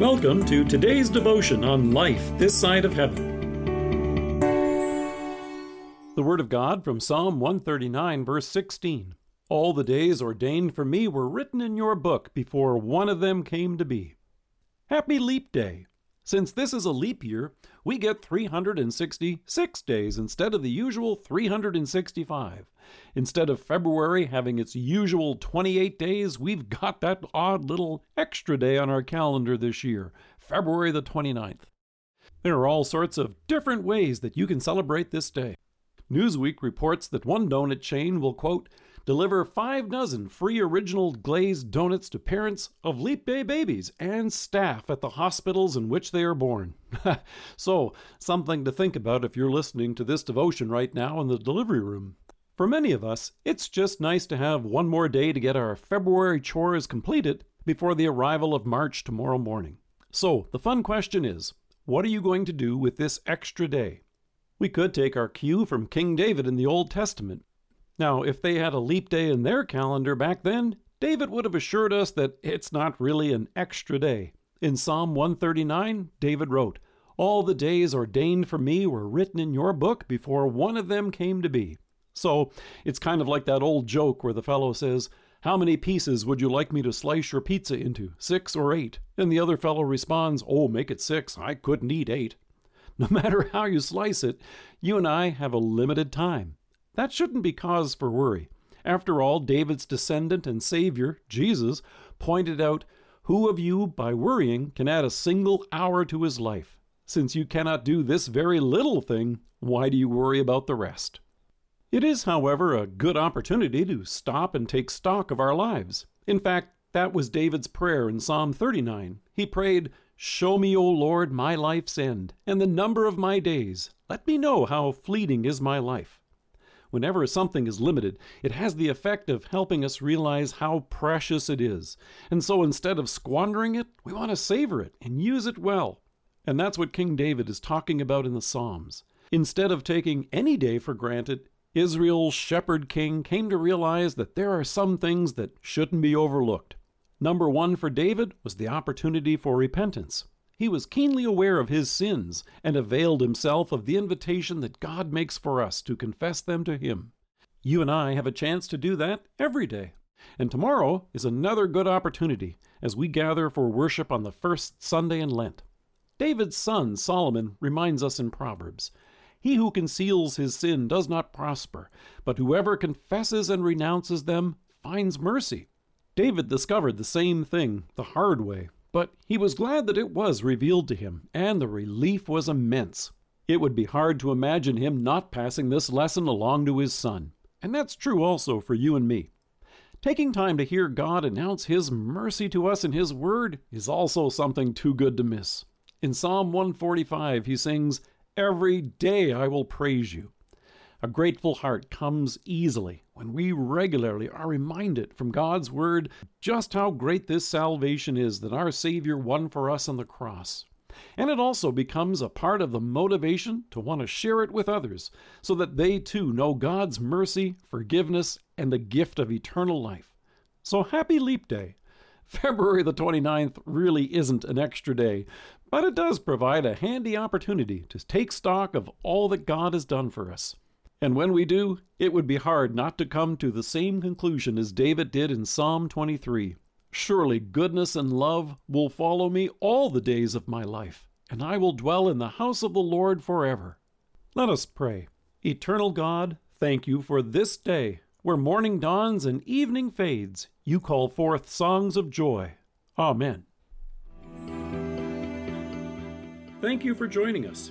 Welcome to today's devotion on life this side of heaven. The Word of God from Psalm 139, verse 16. All the days ordained for me were written in your book before one of them came to be. Happy Leap Day! Since this is a leap year, we get 366 days instead of the usual 365. Instead of February having its usual 28 days, we've got that odd little extra day on our calendar this year, February the 29th. There are all sorts of different ways that you can celebrate this day. Newsweek reports that one donut chain will, quote, deliver five dozen free original glazed donuts to parents of Leap Day babies and staff at the hospitals in which they are born. so, something to think about if you're listening to this devotion right now in the delivery room. For many of us, it's just nice to have one more day to get our February chores completed before the arrival of March tomorrow morning. So, the fun question is what are you going to do with this extra day? We could take our cue from King David in the Old Testament now, if they had a leap day in their calendar back then, David would have assured us that it's not really an extra day. In Psalm 139, David wrote, All the days ordained for me were written in your book before one of them came to be. So it's kind of like that old joke where the fellow says, How many pieces would you like me to slice your pizza into, six or eight? And the other fellow responds, Oh, make it six. I couldn't eat eight. No matter how you slice it, you and I have a limited time. That shouldn't be cause for worry. After all, David's descendant and Savior, Jesus, pointed out, Who of you, by worrying, can add a single hour to his life? Since you cannot do this very little thing, why do you worry about the rest? It is, however, a good opportunity to stop and take stock of our lives. In fact, that was David's prayer in Psalm 39. He prayed, Show me, O Lord, my life's end, and the number of my days. Let me know how fleeting is my life. Whenever something is limited, it has the effect of helping us realize how precious it is. And so instead of squandering it, we want to savor it and use it well. And that's what King David is talking about in the Psalms. Instead of taking any day for granted, Israel's shepherd king came to realize that there are some things that shouldn't be overlooked. Number one for David was the opportunity for repentance. He was keenly aware of his sins and availed himself of the invitation that God makes for us to confess them to Him. You and I have a chance to do that every day. And tomorrow is another good opportunity as we gather for worship on the first Sunday in Lent. David's son, Solomon, reminds us in Proverbs He who conceals his sin does not prosper, but whoever confesses and renounces them finds mercy. David discovered the same thing the hard way but he was glad that it was revealed to him, and the relief was immense. It would be hard to imagine him not passing this lesson along to his son. And that's true also for you and me. Taking time to hear God announce His mercy to us in His Word is also something too good to miss. In Psalm 145, he sings, Every day I will praise you. A grateful heart comes easily when we regularly are reminded from God's Word just how great this salvation is that our Savior won for us on the cross. And it also becomes a part of the motivation to want to share it with others so that they too know God's mercy, forgiveness, and the gift of eternal life. So happy Leap Day! February the 29th really isn't an extra day, but it does provide a handy opportunity to take stock of all that God has done for us. And when we do, it would be hard not to come to the same conclusion as David did in Psalm 23 Surely goodness and love will follow me all the days of my life, and I will dwell in the house of the Lord forever. Let us pray. Eternal God, thank you for this day, where morning dawns and evening fades. You call forth songs of joy. Amen. Thank you for joining us.